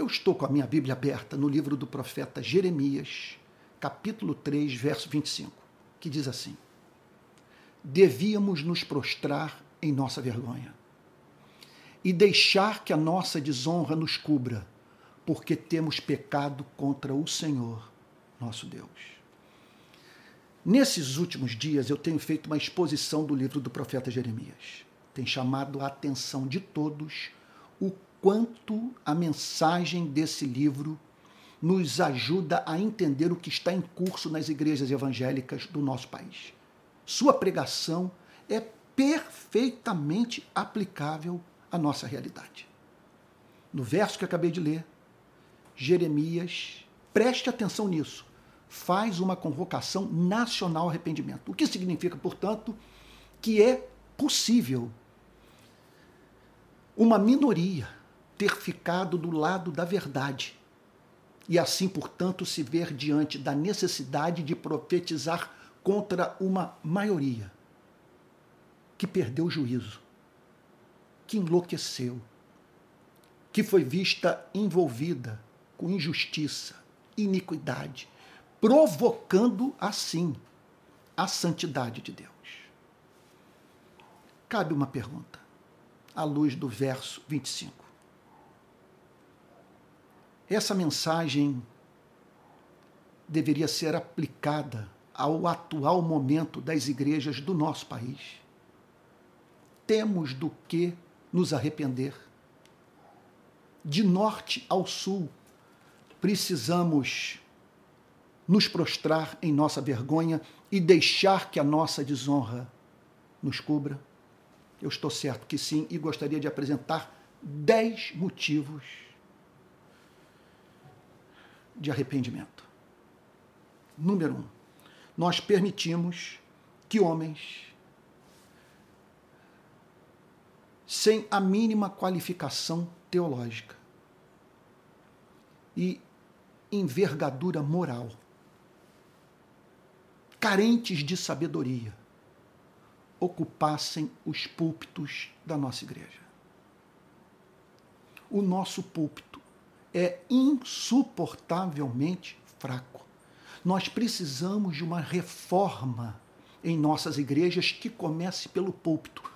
Eu estou com a minha Bíblia aberta no livro do profeta Jeremias, capítulo 3, verso 25, que diz assim: Devíamos nos prostrar em nossa vergonha e deixar que a nossa desonra nos cubra, porque temos pecado contra o Senhor, nosso Deus. Nesses últimos dias eu tenho feito uma exposição do livro do profeta Jeremias. Tem chamado a atenção de todos quanto a mensagem desse livro nos ajuda a entender o que está em curso nas igrejas evangélicas do nosso país. Sua pregação é perfeitamente aplicável à nossa realidade. No verso que acabei de ler, Jeremias, preste atenção nisso, faz uma convocação nacional ao arrependimento. O que significa, portanto, que é possível uma minoria ter ficado do lado da verdade e assim, portanto, se ver diante da necessidade de profetizar contra uma maioria que perdeu o juízo, que enlouqueceu, que foi vista envolvida com injustiça, iniquidade, provocando assim a santidade de Deus. Cabe uma pergunta, à luz do verso 25 essa mensagem deveria ser aplicada ao atual momento das igrejas do nosso país. Temos do que nos arrepender. De norte ao sul, precisamos nos prostrar em nossa vergonha e deixar que a nossa desonra nos cubra? Eu estou certo que sim e gostaria de apresentar dez motivos de arrependimento. Número um, nós permitimos que homens sem a mínima qualificação teológica e envergadura moral, carentes de sabedoria, ocupassem os púlpitos da nossa igreja. O nosso púlpito é insuportavelmente fraco. Nós precisamos de uma reforma em nossas igrejas que comece pelo púlpito.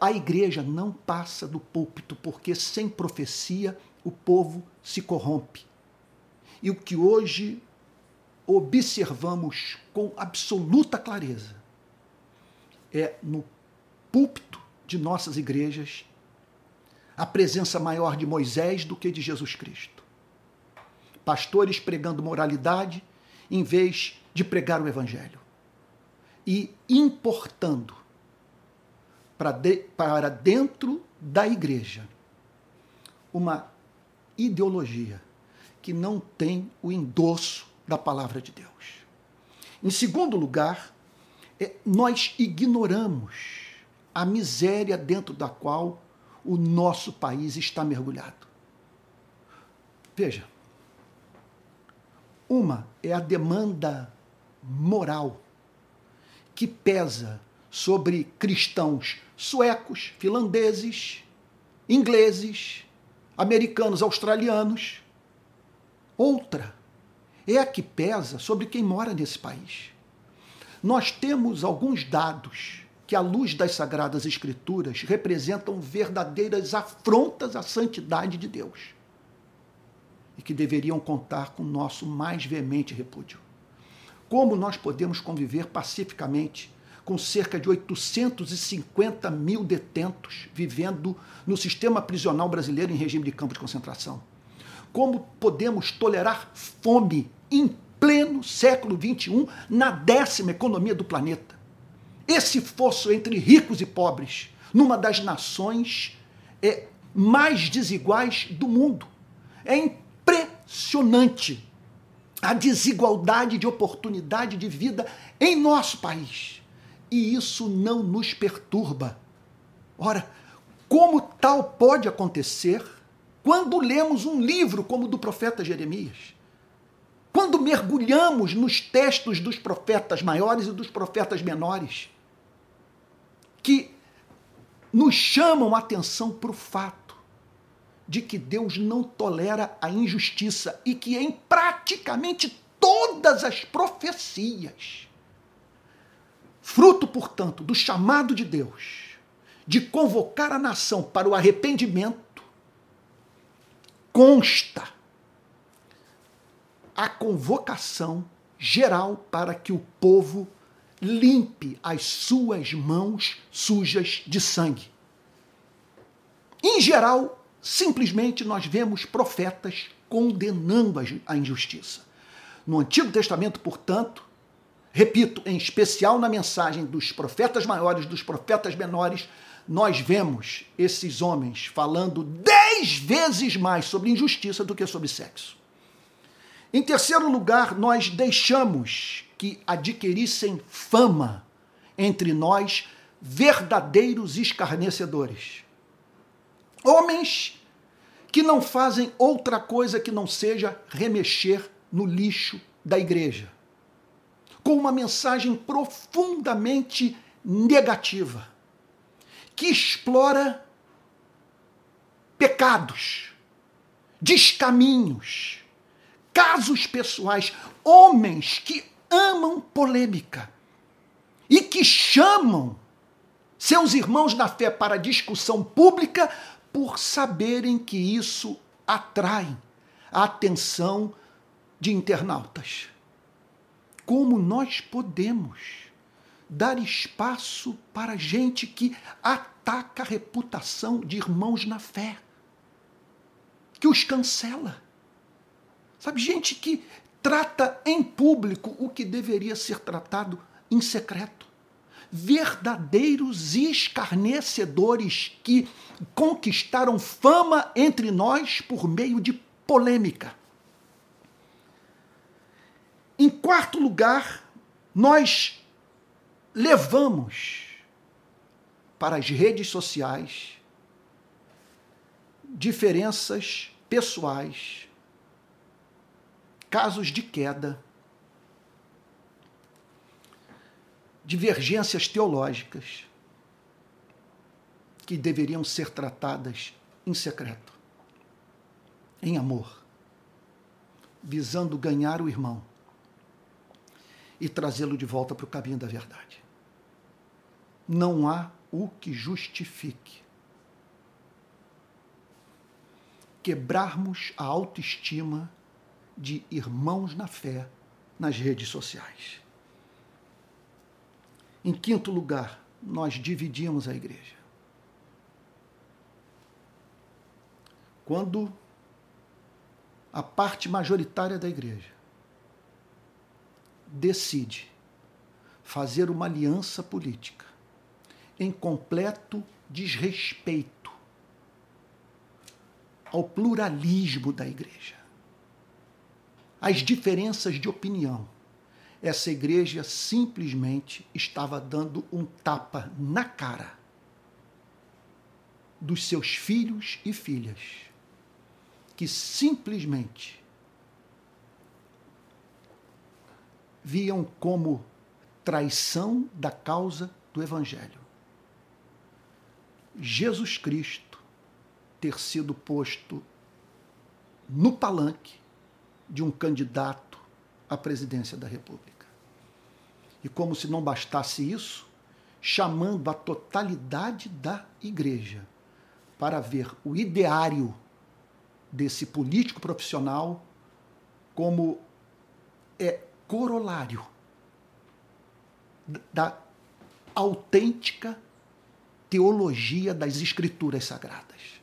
A igreja não passa do púlpito, porque sem profecia o povo se corrompe. E o que hoje observamos com absoluta clareza é no púlpito de nossas igrejas a presença maior de Moisés do que de Jesus Cristo. Pastores pregando moralidade em vez de pregar o Evangelho. E importando para, de, para dentro da igreja uma ideologia que não tem o endosso da palavra de Deus. Em segundo lugar, é, nós ignoramos a miséria dentro da qual o nosso país está mergulhado. Veja, uma é a demanda moral que pesa sobre cristãos suecos, finlandeses, ingleses, americanos, australianos. Outra é a que pesa sobre quem mora nesse país. Nós temos alguns dados que, à luz das Sagradas Escrituras, representam verdadeiras afrontas à santidade de Deus e que deveriam contar com nosso mais veemente repúdio. Como nós podemos conviver pacificamente com cerca de 850 mil detentos vivendo no sistema prisional brasileiro em regime de campo de concentração? Como podemos tolerar fome em pleno século XXI na décima economia do planeta? Esse fosso entre ricos e pobres numa das nações é, mais desiguais do mundo. É impressionante a desigualdade de oportunidade de vida em nosso país. E isso não nos perturba. Ora, como tal pode acontecer quando lemos um livro como o do profeta Jeremias? Quando mergulhamos nos textos dos profetas maiores e dos profetas menores? Que nos chamam a atenção para o fato de que Deus não tolera a injustiça e que em praticamente todas as profecias, fruto, portanto, do chamado de Deus de convocar a nação para o arrependimento, consta a convocação geral para que o povo limpe as suas mãos sujas de sangue. Em geral, simplesmente nós vemos profetas condenando a injustiça. No Antigo Testamento, portanto, repito, em especial na mensagem dos profetas maiores, dos profetas menores, nós vemos esses homens falando dez vezes mais sobre injustiça do que sobre sexo. Em terceiro lugar, nós deixamos que adquirissem fama entre nós verdadeiros escarnecedores. Homens que não fazem outra coisa que não seja remexer no lixo da igreja, com uma mensagem profundamente negativa, que explora pecados, descaminhos, casos pessoais, homens que amam polêmica e que chamam seus irmãos na fé para discussão pública por saberem que isso atrai a atenção de internautas. Como nós podemos dar espaço para gente que ataca a reputação de irmãos na fé, que os cancela? Sabe, gente que trata em público o que deveria ser tratado em secreto. Verdadeiros escarnecedores que conquistaram fama entre nós por meio de polêmica. Em quarto lugar, nós levamos para as redes sociais diferenças pessoais casos de queda, divergências teológicas que deveriam ser tratadas em secreto, em amor, visando ganhar o irmão e trazê-lo de volta para o caminho da verdade. Não há o que justifique quebrarmos a autoestima de irmãos na fé nas redes sociais. Em quinto lugar, nós dividimos a igreja. Quando a parte majoritária da igreja decide fazer uma aliança política em completo desrespeito ao pluralismo da igreja as diferenças de opinião. Essa igreja simplesmente estava dando um tapa na cara dos seus filhos e filhas, que simplesmente viam como traição da causa do Evangelho. Jesus Cristo ter sido posto no palanque de um candidato à presidência da República. E como se não bastasse isso, chamando a totalidade da igreja para ver o ideário desse político profissional como é corolário da autêntica teologia das escrituras sagradas.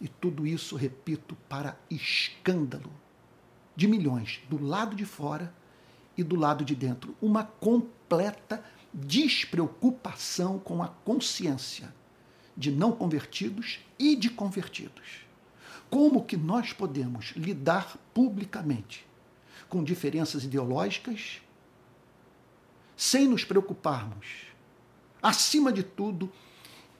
E tudo isso, repito, para escândalo de milhões do lado de fora e do lado de dentro. Uma completa despreocupação com a consciência de não convertidos e de convertidos. Como que nós podemos lidar publicamente com diferenças ideológicas sem nos preocuparmos, acima de tudo,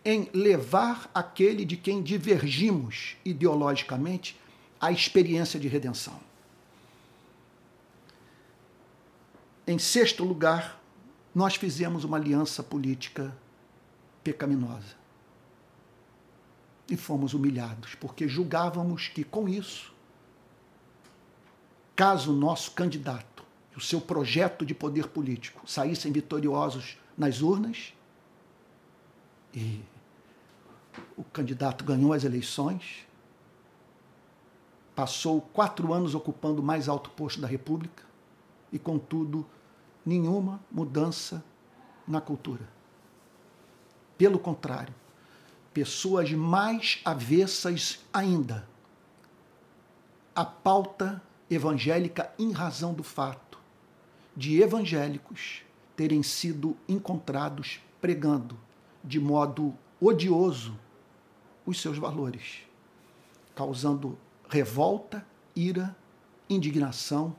em levar aquele de quem divergimos ideologicamente à experiência de redenção? Em sexto lugar, nós fizemos uma aliança política pecaminosa. e fomos humilhados, porque julgávamos que com isso, caso o nosso candidato e o seu projeto de poder político saíssem vitoriosos nas urnas, e o candidato ganhou as eleições, passou quatro anos ocupando o mais alto posto da República e, contudo, nenhuma mudança na cultura. Pelo contrário, pessoas mais avessas ainda à pauta evangélica em razão do fato de evangélicos terem sido encontrados pregando de modo odioso os seus valores, causando revolta, ira, indignação,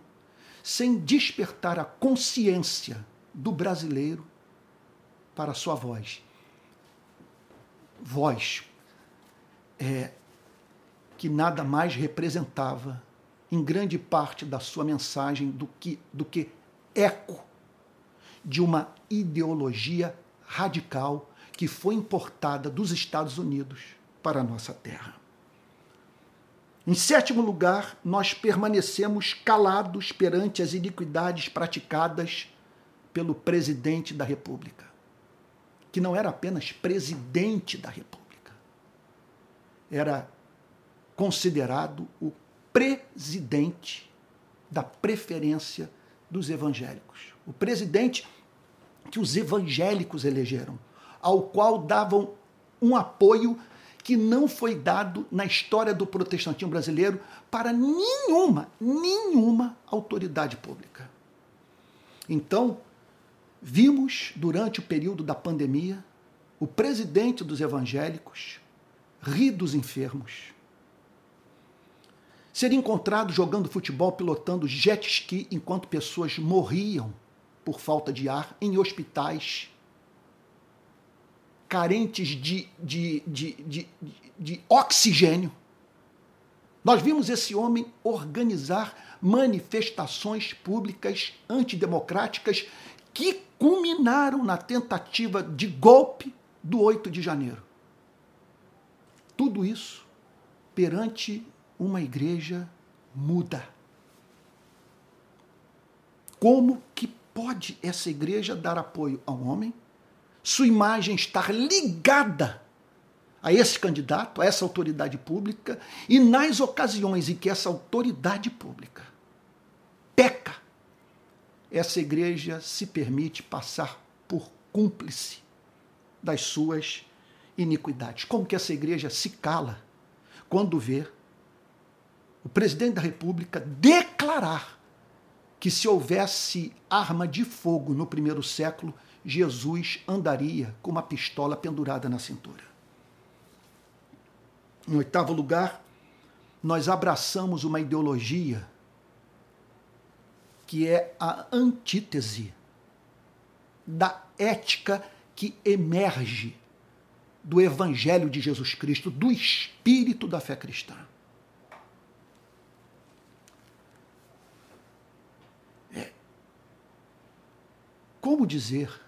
sem despertar a consciência do brasileiro para a sua voz. Voz é, que nada mais representava, em grande parte da sua mensagem, do que, do que eco de uma ideologia radical que foi importada dos Estados Unidos para a nossa terra. Em sétimo lugar, nós permanecemos calados perante as iniquidades praticadas pelo presidente da República, que não era apenas presidente da República, era considerado o presidente da preferência dos evangélicos. O presidente que os evangélicos elegeram, ao qual davam um apoio que não foi dado na história do protestantismo brasileiro para nenhuma, nenhuma autoridade pública. Então, vimos durante o período da pandemia o presidente dos evangélicos rir dos enfermos, ser encontrado jogando futebol, pilotando jet ski enquanto pessoas morriam por falta de ar em hospitais carentes de, de, de, de, de oxigênio. Nós vimos esse homem organizar manifestações públicas antidemocráticas que culminaram na tentativa de golpe do 8 de janeiro. Tudo isso perante uma igreja muda. Como que pode essa igreja dar apoio a um homem sua imagem estar ligada a esse candidato, a essa autoridade pública, e nas ocasiões em que essa autoridade pública peca, essa igreja se permite passar por cúmplice das suas iniquidades. Como que essa igreja se cala quando vê o presidente da República declarar que se houvesse arma de fogo no primeiro século, Jesus andaria com uma pistola pendurada na cintura. Em oitavo lugar, nós abraçamos uma ideologia que é a antítese da ética que emerge do Evangelho de Jesus Cristo, do espírito da fé cristã. É. Como dizer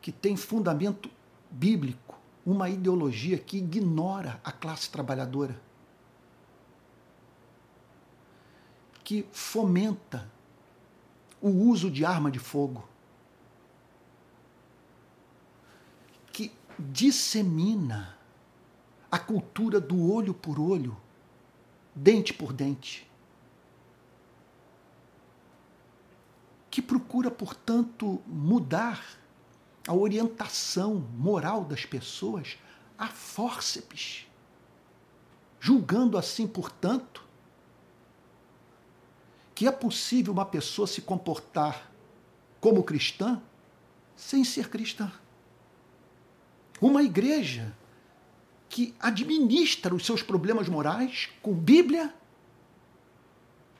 que tem fundamento bíblico, uma ideologia que ignora a classe trabalhadora, que fomenta o uso de arma de fogo, que dissemina a cultura do olho por olho, dente por dente. Que procura, portanto, mudar a orientação moral das pessoas a fórceps, julgando assim, portanto, que é possível uma pessoa se comportar como cristã sem ser cristã. Uma igreja que administra os seus problemas morais com Bíblia,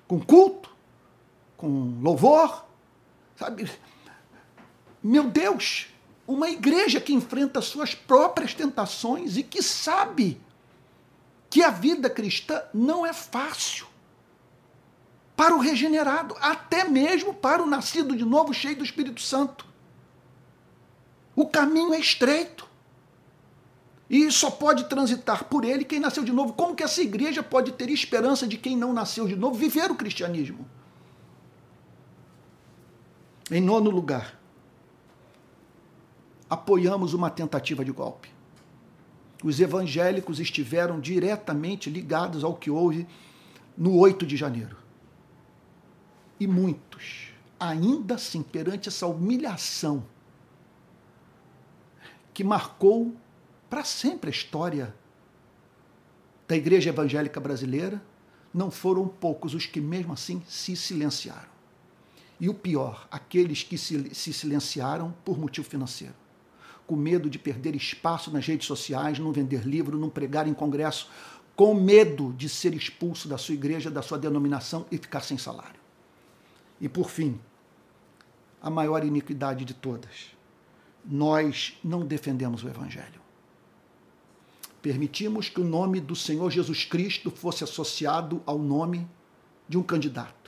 com culto, com louvor, sabe? Meu Deus, uma igreja que enfrenta suas próprias tentações e que sabe que a vida cristã não é fácil para o regenerado, até mesmo para o nascido de novo, cheio do Espírito Santo. O caminho é estreito. E só pode transitar por ele quem nasceu de novo. Como que essa igreja pode ter esperança de quem não nasceu de novo viver o cristianismo? Em nono lugar, apoiamos uma tentativa de golpe. Os evangélicos estiveram diretamente ligados ao que houve no 8 de janeiro. E muitos, ainda assim, perante essa humilhação que marcou para sempre a história da igreja evangélica brasileira, não foram poucos os que, mesmo assim, se silenciaram. E o pior, aqueles que se, se silenciaram por motivo financeiro. Com medo de perder espaço nas redes sociais, não vender livro, não pregar em congresso, com medo de ser expulso da sua igreja, da sua denominação e ficar sem salário. E por fim, a maior iniquidade de todas. Nós não defendemos o Evangelho. Permitimos que o nome do Senhor Jesus Cristo fosse associado ao nome de um candidato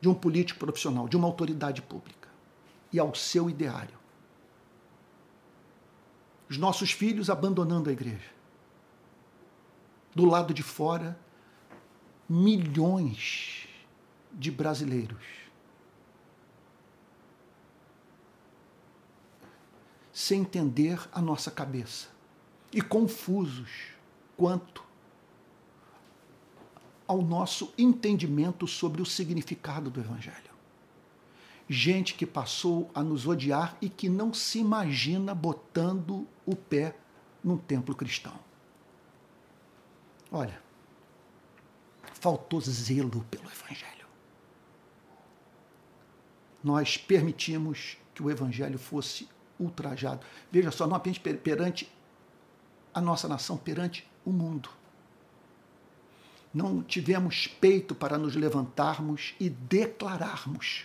de um político profissional, de uma autoridade pública e ao seu ideário. Os nossos filhos abandonando a igreja. Do lado de fora, milhões de brasileiros sem entender a nossa cabeça e confusos quanto ao nosso entendimento sobre o significado do Evangelho. Gente que passou a nos odiar e que não se imagina botando o pé num templo cristão. Olha, faltou zelo pelo Evangelho. Nós permitimos que o Evangelho fosse ultrajado. Veja só, não apenas perante a nossa nação, perante o mundo não tivemos peito para nos levantarmos e declararmos: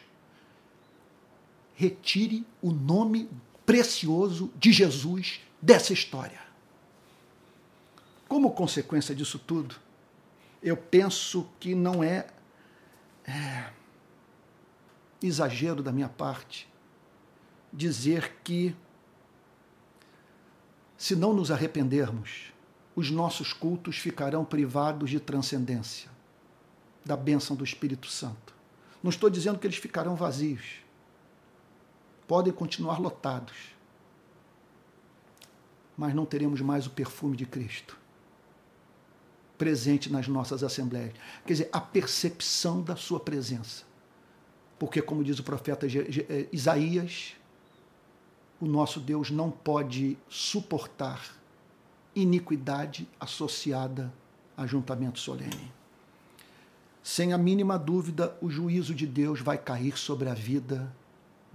retire o nome precioso de Jesus dessa história. Como consequência disso tudo, eu penso que não é, é exagero da minha parte dizer que, se não nos arrependermos, os nossos cultos ficarão privados de transcendência, da bênção do Espírito Santo. Não estou dizendo que eles ficarão vazios. Podem continuar lotados. Mas não teremos mais o perfume de Cristo presente nas nossas assembleias. Quer dizer, a percepção da sua presença. Porque, como diz o profeta eh, Isaías, o nosso Deus não pode suportar iniquidade associada a juntamento solene. Sem a mínima dúvida, o juízo de Deus vai cair sobre a vida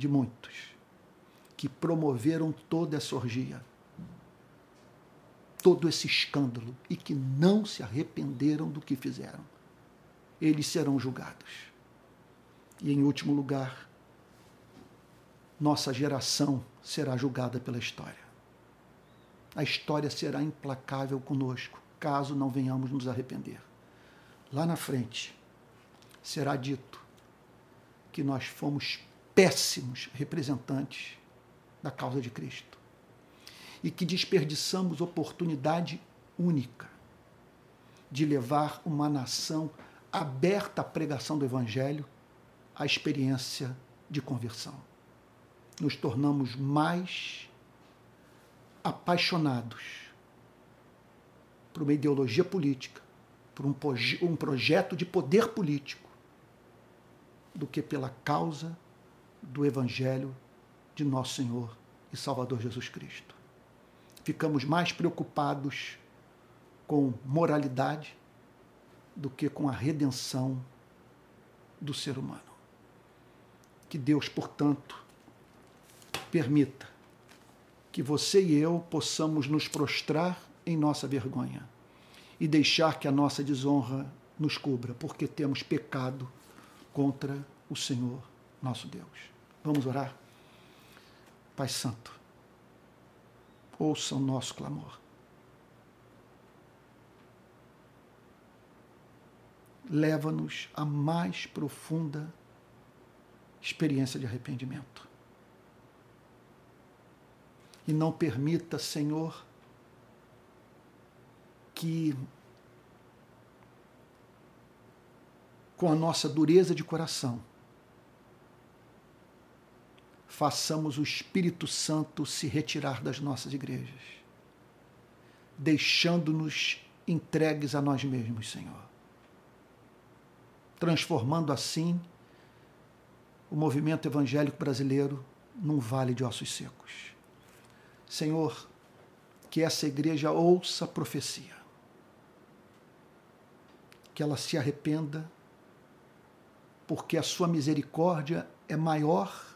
de muitos que promoveram toda essa orgia, todo esse escândalo e que não se arrependeram do que fizeram. Eles serão julgados. E, em último lugar, nossa geração será julgada pela história a história será implacável conosco, caso não venhamos nos arrepender. Lá na frente, será dito que nós fomos péssimos representantes da causa de Cristo e que desperdiçamos oportunidade única de levar uma nação aberta à pregação do Evangelho à experiência de conversão. Nos tornamos mais apaixonados por uma ideologia política, por um, um projeto de poder político, do que pela causa do Evangelho de nosso Senhor e Salvador Jesus Cristo. Ficamos mais preocupados com moralidade do que com a redenção do ser humano. Que Deus, portanto, permita que você e eu possamos nos prostrar em nossa vergonha e deixar que a nossa desonra nos cubra, porque temos pecado contra o Senhor nosso Deus. Vamos orar? Pai Santo, ouça o nosso clamor. Leva-nos à mais profunda experiência de arrependimento e não permita, Senhor, que com a nossa dureza de coração, façamos o Espírito Santo se retirar das nossas igrejas, deixando-nos entregues a nós mesmos, Senhor. Transformando assim o movimento evangélico brasileiro num vale de ossos secos. Senhor, que essa igreja ouça a profecia, que ela se arrependa porque a sua misericórdia é maior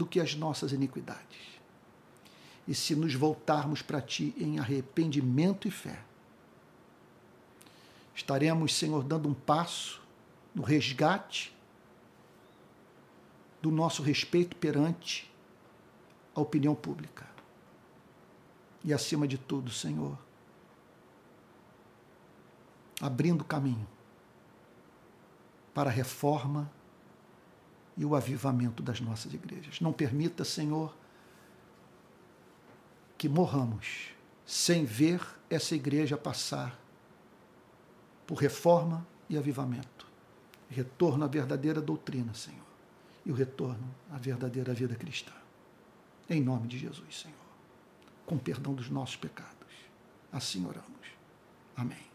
do que as nossas iniquidades. E se nos voltarmos para ti em arrependimento e fé, estaremos, Senhor, dando um passo no resgate do nosso respeito perante a opinião pública. E acima de tudo, Senhor, abrindo caminho para a reforma e o avivamento das nossas igrejas. Não permita, Senhor, que morramos sem ver essa igreja passar por reforma e avivamento. Retorno à verdadeira doutrina, Senhor, e o retorno à verdadeira vida cristã. Em nome de Jesus, Senhor. Com perdão dos nossos pecados. Assim oramos. Amém.